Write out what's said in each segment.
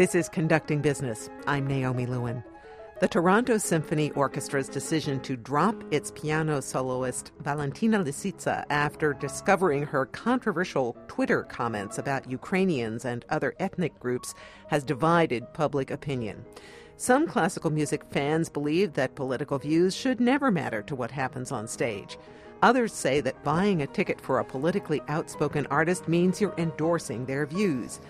This is Conducting Business. I'm Naomi Lewin. The Toronto Symphony Orchestra's decision to drop its piano soloist Valentina Lisitsa after discovering her controversial Twitter comments about Ukrainians and other ethnic groups has divided public opinion. Some classical music fans believe that political views should never matter to what happens on stage. Others say that buying a ticket for a politically outspoken artist means you're endorsing their views.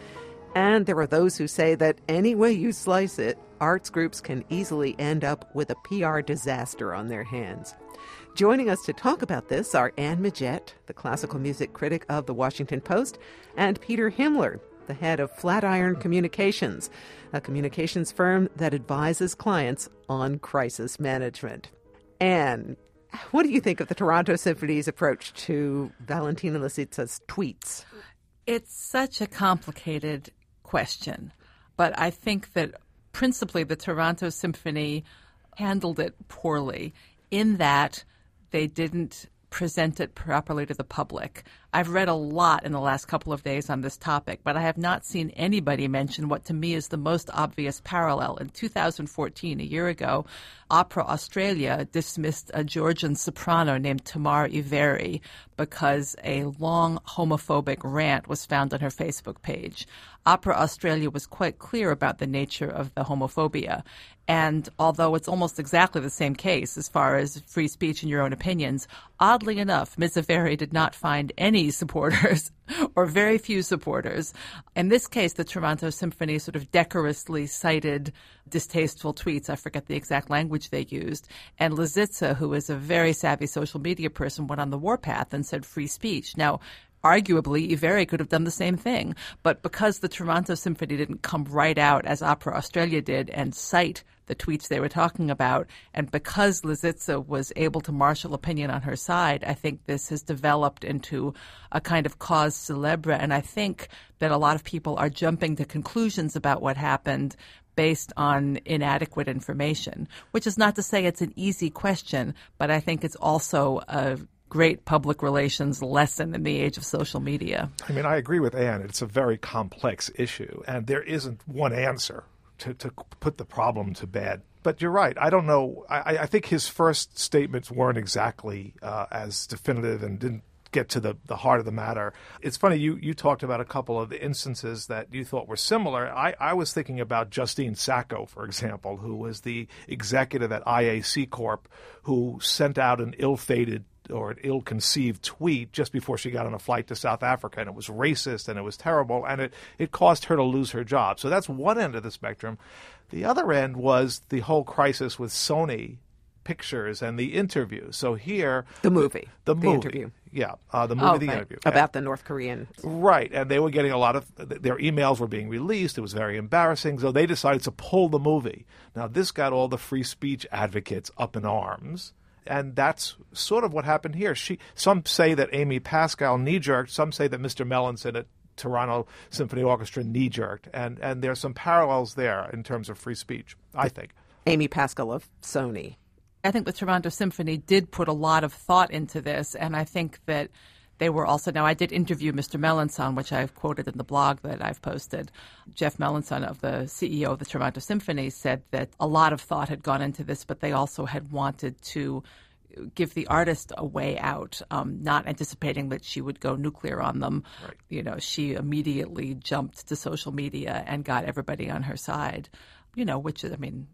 And there are those who say that any way you slice it, arts groups can easily end up with a PR disaster on their hands. Joining us to talk about this are Anne Midgette, the classical music critic of the Washington Post, and Peter Himler, the head of Flatiron Communications, a communications firm that advises clients on crisis management. Anne, what do you think of the Toronto Symphony's approach to Valentina Lisitsa's tweets? It's such a complicated question, but I think that principally the Toronto Symphony handled it poorly in that they didn't present it properly to the public. I've read a lot in the last couple of days on this topic, but I have not seen anybody mention what to me is the most obvious parallel. In 2014, a year ago, Opera Australia dismissed a Georgian soprano named Tamar Iveri because a long homophobic rant was found on her Facebook page. Opera Australia was quite clear about the nature of the homophobia. And although it's almost exactly the same case as far as free speech and your own opinions, oddly enough, Ms. Iveri did not find any supporters or very few supporters. In this case, the Toronto Symphony sort of decorously cited distasteful tweets. I forget the exact language they used. And Lisitsa, who is a very savvy social media person, went on the warpath and said free speech. Now, arguably, Iveri could have done the same thing. But because the Toronto Symphony didn't come right out as Opera Australia did and cite the tweets they were talking about, and because Lisitsa was able to marshal opinion on her side, I think this has developed into a kind of cause celebre. And I think that a lot of people are jumping to conclusions about what happened based on inadequate information, which is not to say it's an easy question, but I think it's also a great public relations lesson in the age of social media. I mean, I agree with Anne. It's a very complex issue, and there isn't one answer to, to put the problem to bed. But you're right. I don't know. I, I think his first statements weren't exactly uh, as definitive and didn't get to the, the heart of the matter. It's funny, you, you talked about a couple of the instances that you thought were similar. I, I was thinking about Justine Sacco, for example, who was the executive at IAC Corp, who sent out an ill fated or an ill-conceived tweet just before she got on a flight to South Africa, and it was racist and it was terrible, and it it caused her to lose her job. So that's one end of the spectrum. The other end was the whole crisis with Sony pictures and the interview. So here, the movie, the, the movie, interview, yeah, uh, the movie, oh, the right. interview about and, the North Korean, right? And they were getting a lot of their emails were being released. It was very embarrassing, so they decided to pull the movie. Now this got all the free speech advocates up in arms and that's sort of what happened here. She, some say that Amy Pascal knee jerked. Some say that Mr. Melanson at Toronto Symphony Orchestra knee jerked, and and there's some parallels there in terms of free speech. I think. Amy Pascal of Sony. I think the Toronto Symphony did put a lot of thought into this, and I think that they were also now I did interview Mr. Melanson, which I've quoted in the blog that I've posted. Jeff Melanson of the CEO of the Toronto Symphony said that a lot of thought had gone into this, but they also had wanted to give the artist a way out, um, not anticipating that she would go nuclear on them. Right. You know, she immediately jumped to social media and got everybody on her side. You know, which is, I mean,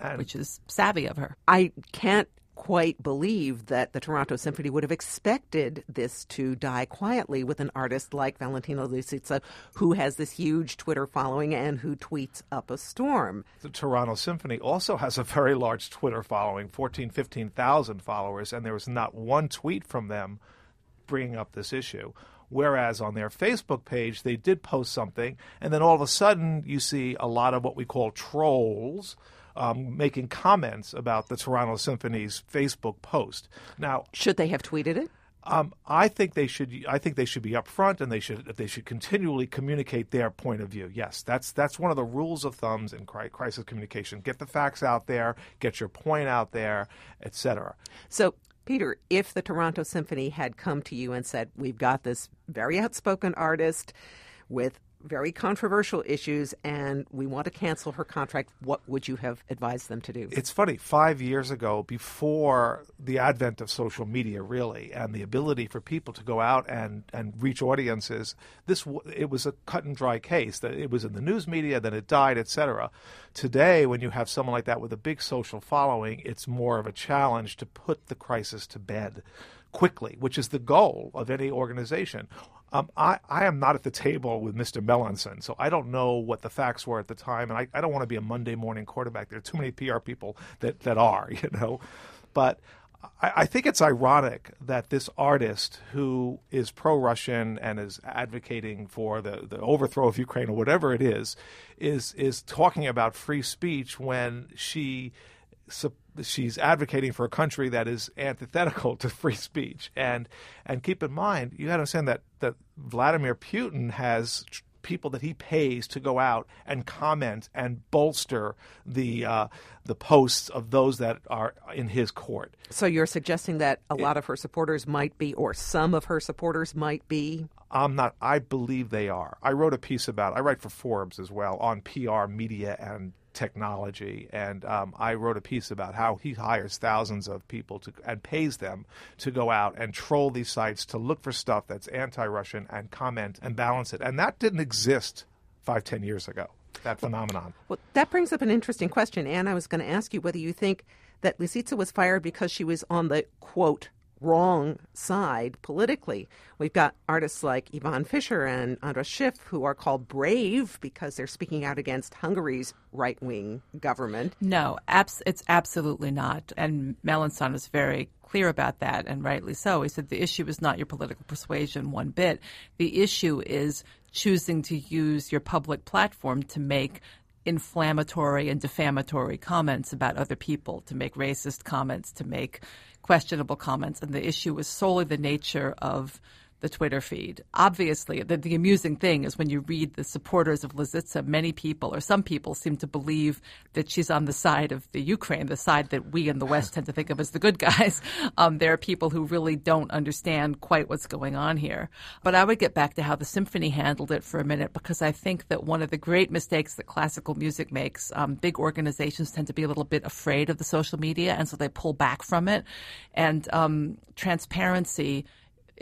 and which is savvy of her. I can't quite believe that the Toronto Symphony would have expected this to die quietly with an artist like Valentina Lisitsa, who has this huge Twitter following and who tweets up a storm. The Toronto Symphony also has a very large Twitter following, 14, 15,000 followers, and there was not one tweet from them bringing up this issue. Whereas on their Facebook page, they did post something, and then all of a sudden you see a lot of what we call trolls um, making comments about the Toronto Symphony's Facebook post. Now, should they have tweeted it? Um, I think they should. I think they should be upfront, and they should they should continually communicate their point of view. Yes, that's that's one of the rules of thumbs in crisis communication. Get the facts out there, get your point out there, etc. So, Peter, if the Toronto Symphony had come to you and said, "We've got this very outspoken artist with very controversial issues, and we want to cancel her contract. What would you have advised them to do? It's funny. Five years ago, before the advent of social media, really, and the ability for people to go out and, and reach audiences, this it was a cut and dry case. That it was in the news media, then it died, etc. Today, when you have someone like that with a big social following, it's more of a challenge to put the crisis to bed quickly, which is the goal of any organization. Um, I, I am not at the table with Mr. Melanson, so I don't know what the facts were at the time, and I, I don't want to be a Monday morning quarterback. There are too many PR people that, that are, you know. But I, I think it's ironic that this artist who is pro Russian and is advocating for the, the overthrow of Ukraine or whatever it is, is is talking about free speech when she she's advocating for a country that is antithetical to free speech. And and keep in mind, you got to understand that that Vladimir Putin has people that he pays to go out and comment and bolster the uh, the posts of those that are in his court. So you're suggesting that a lot of her supporters might be, or some of her supporters might be. I'm not. I believe they are. I wrote a piece about. I write for Forbes as well on PR, media, and technology. And um, I wrote a piece about how he hires thousands of people to, and pays them to go out and troll these sites to look for stuff that's anti Russian and comment and balance it. And that didn't exist five, ten years ago, that phenomenon. Well, that brings up an interesting question. Anne, I was going to ask you whether you think that Lisitsa was fired because she was on the quote wrong side politically. We've got artists like Ivan Fischer and Andras Schiff who are called brave because they're speaking out against Hungary's right wing government. No, abs- it's absolutely not. And Melanson was very clear about that, and rightly so. He said the issue is not your political persuasion one bit. The issue is choosing to use your public platform to make inflammatory and defamatory comments about other people, to make racist comments, to make questionable comments, and the issue was solely the nature of the Twitter feed. Obviously, the, the, amusing thing is when you read the supporters of Lisitsa, many people or some people seem to believe that she's on the side of the Ukraine, the side that we in the West tend to think of as the good guys. Um, there are people who really don't understand quite what's going on here. But I would get back to how the symphony handled it for a minute because I think that one of the great mistakes that classical music makes, um, big organizations tend to be a little bit afraid of the social media, and so they pull back from it. And um, transparency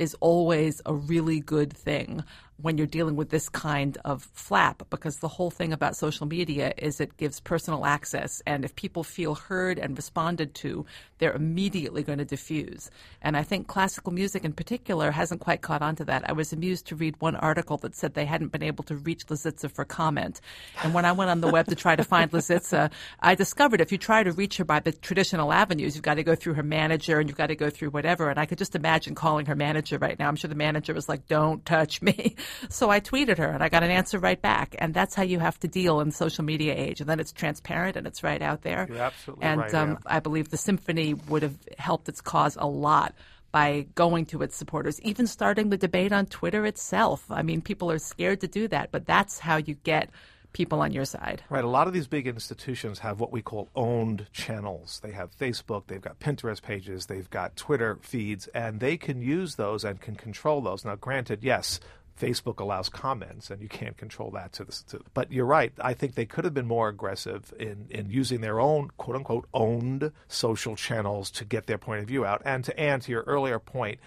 is always a really good thing when you're dealing with this kind of flap because the whole thing about social media is it gives personal access and if people feel heard and responded to they're immediately going to diffuse. And i think classical music in particular hasn't quite caught on to that. I was amused to read one article that said they hadn't been able to reach Lisitsa for comment. And when i went on the web to try to find Lisitsa i discovered if you try to reach her by the traditional avenues you've got to go through her manager and you've got to go through whatever. And i could just imagine calling her manager right now. I'm sure the manager was like don't touch me so I tweeted her and I got an answer right back. And that's how you have to deal in the social media age. And then it's transparent and it's right out there. You're absolutely and right. Um, I believe the symphony would have helped its cause a lot by going to its supporters, even starting the debate on Twitter itself. I mean, people are scared to do that, but that's how you get people on your side. Right. A lot of these big institutions have what we call owned channels. They have Facebook, they've got Pinterest pages, they've got Twitter feeds, and they can use those and can control those. Now, granted, yes, Facebook allows comments, and you can't control that. To, the, to but you're right. I think they could have been more aggressive in in using their own quote unquote owned social channels to get their point of view out. And to Anne, to your earlier point,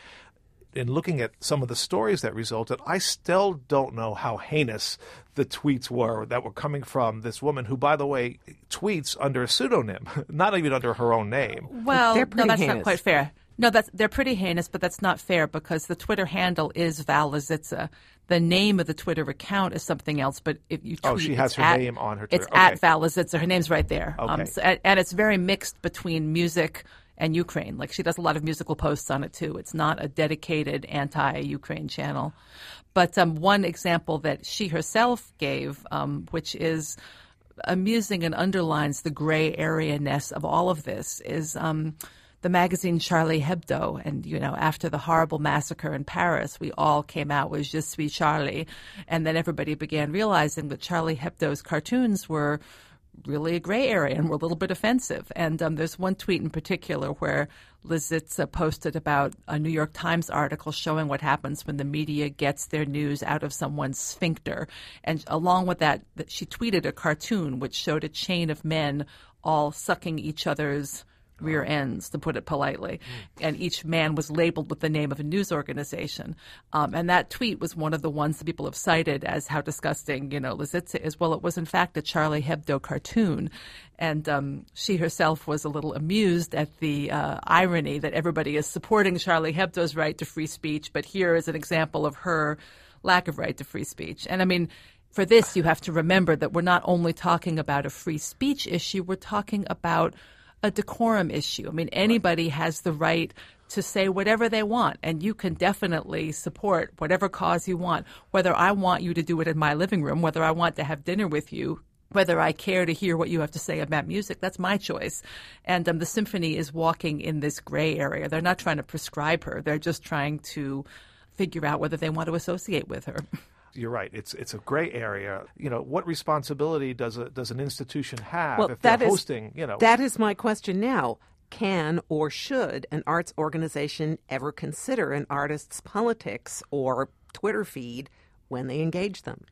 in looking at some of the stories that resulted, I still don't know how heinous the tweets were that were coming from this woman who, by the way, tweets under a pseudonym, not even under her own name. Well, no, that's heinous. not quite fair. No, that's they're pretty heinous, but that's not fair because the Twitter handle is Val. The name of the Twitter account is something else, but if you tweet, oh, she has her at, name on her. Twitter. It's okay. at Val. Her name's right there. Okay. Um, so, and it's very mixed between music and Ukraine. Like she does a lot of musical posts on it too. It's not a dedicated anti-Ukraine channel. But um, one example that she herself gave, um, which is amusing and underlines the gray area ness of all of this, is um, the magazine Charlie Hebdo. And, you know, after the horrible massacre in Paris, we all came out with Je suis Charlie. And then everybody began realizing that Charlie Hebdo's cartoons were really a gray area and were a little bit offensive. And um, there's one tweet in particular where Lisitsa posted about a New York Times article showing what happens when the media gets their news out of someone's sphincter. And along with that, she tweeted a cartoon which showed a chain of men all sucking each other's rear ends, to put it politely. And each man was labeled with the name of a news organization. Um, and that tweet was one of the ones that people have cited as how disgusting, you know, Lisitsa is. Well, it was in fact a Charlie Hebdo cartoon. And um, she herself was a little amused at the uh, irony that everybody is supporting Charlie Hebdo's right to free speech, but here is an example of her lack of right to free speech. And I mean, for this, you have to remember that we're not only talking about a free speech issue, we're talking about a decorum issue. I mean, anybody has the right to say whatever they want, and you can definitely support whatever cause you want. Whether I want you to do it in my living room, whether I want to have dinner with you, whether I care to hear what you have to say about music, that's my choice. And um, the symphony is walking in this gray area. They're not trying to prescribe her, they're just trying to figure out whether they want to associate with her. you're right. It's it's a gray area. You know, what responsibility does a does an institution have well, if they're that is- hosting? You know, That is my question now. Can or should an arts organization ever consider an artist's politics or Twitter feed when they engage them?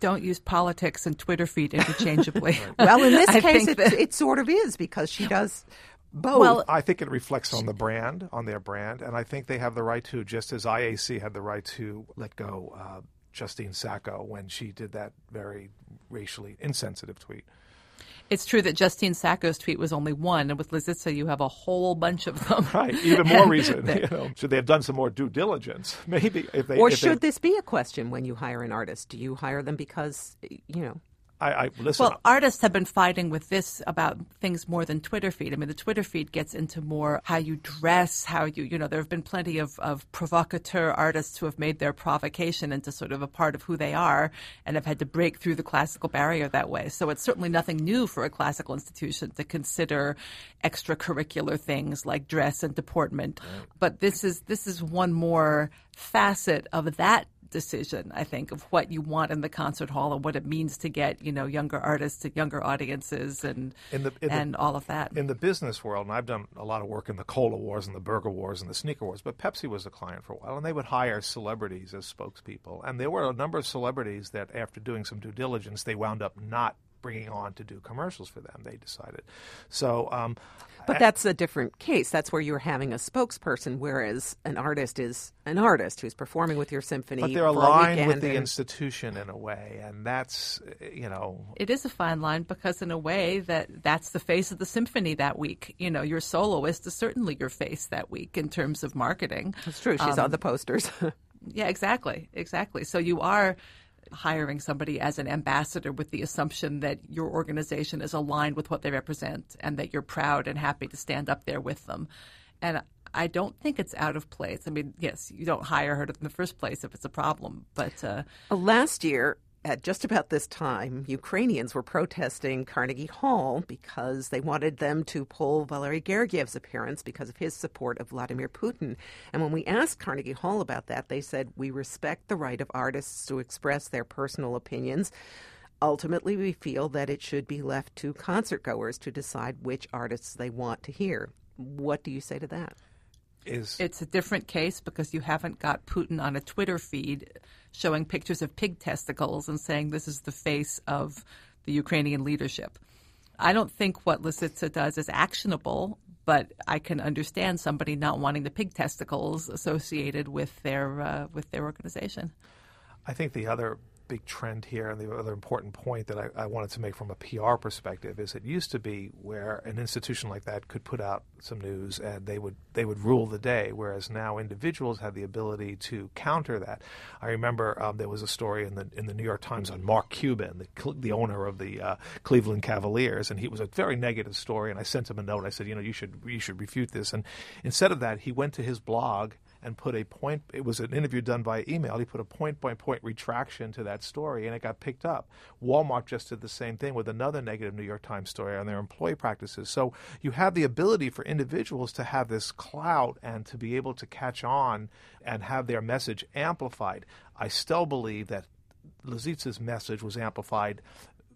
Don't use politics and Twitter feed interchangeably. Well, in this I case, it, that- it sort of is because she does both. Well, I think it reflects on the brand, on their brand, and I think they have the right to, just as IAC had the right to let go uh, Justine Sacco when she did that very racially insensitive tweet. It's true that Justine Sacco's tweet was only one, and with Lisitsa, you have a whole bunch of them. Right, even more reason. they- You know, should they have done some more due diligence? Maybe if they or if they- should this be a question when you hire an artist? Do you hire them because, you know, I, I listen. Well, artists have been fighting with this about things more than Twitter feed. I mean, the Twitter feed gets into more how you dress, how you, you know, there have been plenty of, of provocateur artists who have made their provocation into sort of a part of who they are and have had to break through the classical barrier that way. So it's certainly nothing new for a classical institution to consider extracurricular things like dress and deportment. But this is this is one more facet of that decision, I think, of what you want in the concert hall and what it means to get, you know, younger artists to younger audiences and In the- in the- and all of that. in the business world, and I've done a lot of work in the cola wars and the burger wars and the sneaker wars, but Pepsi was a client for a while, and they would hire celebrities as spokespeople. And there were a number of celebrities that, after doing some due diligence, they wound up not bringing on to do commercials for them. They decided. So, um, But that's a different case. That's where you're having a spokesperson, whereas an artist is an artist who's performing with your symphony. but they're for aligned with the and- institution in a way, and that's you know it is a fine line because in a way that that's the face of the symphony that week. You know, your soloist is certainly your face that week in terms of marketing. That's true. She's Um, on the posters. Yeah, exactly. Exactly. So you are hiring somebody as an ambassador with the assumption that your organization is aligned with what they represent and that you're proud and happy to stand up there with them. And I don't think it's out of place. I mean, yes, you don't hire her in the first place if it's a problem, but uh, Last year, at just about this time, Ukrainians were protesting Carnegie Hall because they wanted them to pull Valery Gergiev's appearance because of his support of Vladimir Putin. And when we asked Carnegie Hall about that, they said, We respect the right of artists to express their personal opinions. Ultimately, we feel that it should be left to concertgoers to decide which artists they want to hear. What do you say to that? Is it's a different case because you haven't got Putin on a Twitter feed showing pictures of pig testicles and saying this is the face of the Ukrainian leadership. I don't think what Lisitsa does is actionable, but I can understand somebody not wanting the pig testicles associated with their uh, with their organization. I think the other big trend here and the other important point that I, I, wanted to make from a PR perspective is it used to be where an institution like that could put out some news and they would they would rule the day, whereas now individuals have the ability to counter that. I remember um, there was a story in the in the New York Times on Mark Cuban, the, the owner of the uh, Cleveland Cavaliers, and he was a very negative story. And I sent him a note. I said, you know, you should you should refute this. And instead of that, he went to his blog and put a point. It was an interview done by email. He put a point by point retraction to that story, and it got picked up. Walmart just did the same thing with another negative New York Times story on their employee practices. So you have the ability for individuals to have this clout and to be able to catch on and have their message amplified. I still believe that Lisitsa's message was amplified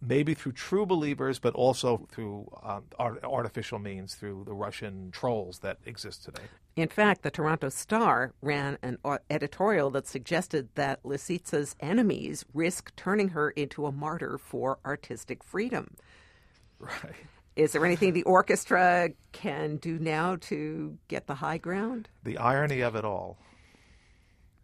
maybe through true believers, but also through um, artificial means, through the Russian trolls that exist today. In fact, the Toronto Star ran an editorial that suggested that Lisitsa's enemies risk turning her into a martyr for artistic freedom. Right. Is there anything the orchestra can do now to get the high ground? The irony of it all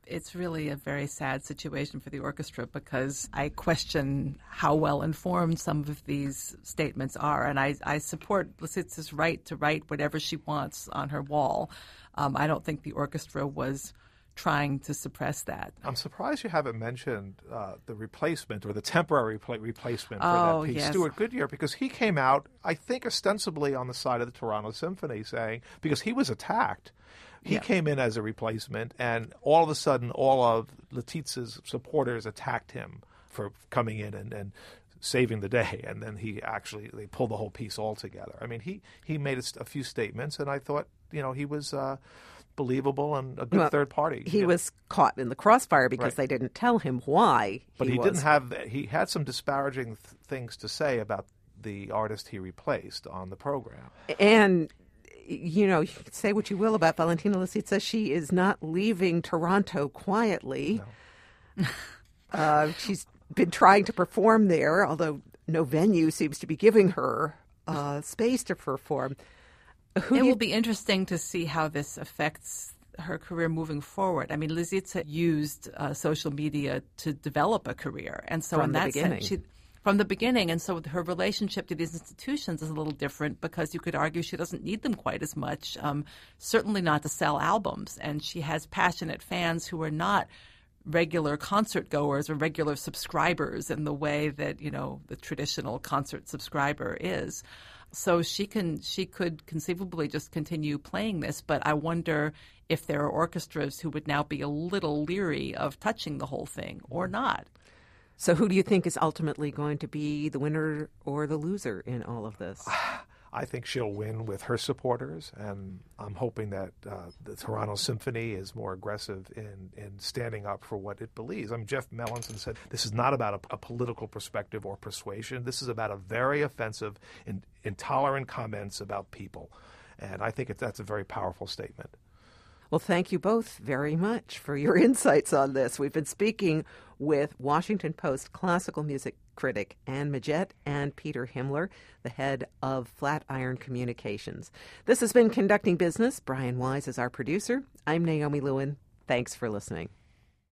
it's really a very sad situation for the orchestra because I question how well informed some of these statements are. And I, I support Lisitsa's right to write whatever she wants on her wall. Um, I don't think the orchestra was trying to suppress that. I'm surprised you haven't mentioned uh, the replacement or the temporary pla- replacement for oh, that piece, yes. Stewart Goodyear, because he came out, I think, ostensibly on the side of the Toronto Symphony, saying because he was attacked he yeah. came in as a replacement, and all of a sudden, all of Lisitsa's supporters attacked him for coming in and, and saving the day. And then he actually they pulled the whole piece all together. I mean, he he made a, a few statements, and I thought you know he was. Uh, believable and a good well, third party. He was caught in the crossfire because right. they didn't tell him why. But he, he didn't have. He had some disparaging th- things to say about the artist he replaced on the program. And you know, you say what you will about Valentina Lisitsa. She is not leaving Toronto quietly. No. uh, she's been trying to perform there, although no venue seems to be giving her uh, space to perform. Who it will be interesting to see how this affects her career moving forward. I mean, Lisitsa used uh, social media to develop a career, and so From in that beginning. sense, she from the beginning. And so her relationship to these institutions is a little different because you could argue she doesn't need them quite as much, um, certainly not to sell albums. And she has passionate fans who are not regular concert goers or regular subscribers in the way that, you know, the traditional concert subscriber is. So she can she could conceivably just continue playing this, but I wonder if there are orchestras who would now be a little leery of touching the whole thing or not. So, who do you think is ultimately going to be the winner or the loser in all of this? I think she'll win with her supporters, and I'm hoping that uh, the Toronto Symphony is more aggressive in, in standing up for what it believes. I mean, Jeff Melanson said this is not about a, a political perspective or persuasion. This is about a very offensive and intolerant comments about people, and I think it, that's a very powerful statement. Well, thank you both very much for your insights on this. We've been speaking with Washington Post classical music critic Anne Midgette and Peter Himler, the head of Flatiron Communications. This has been Conducting Business. Brian Wise is our producer. I'm Naomi Lewin. Thanks for listening.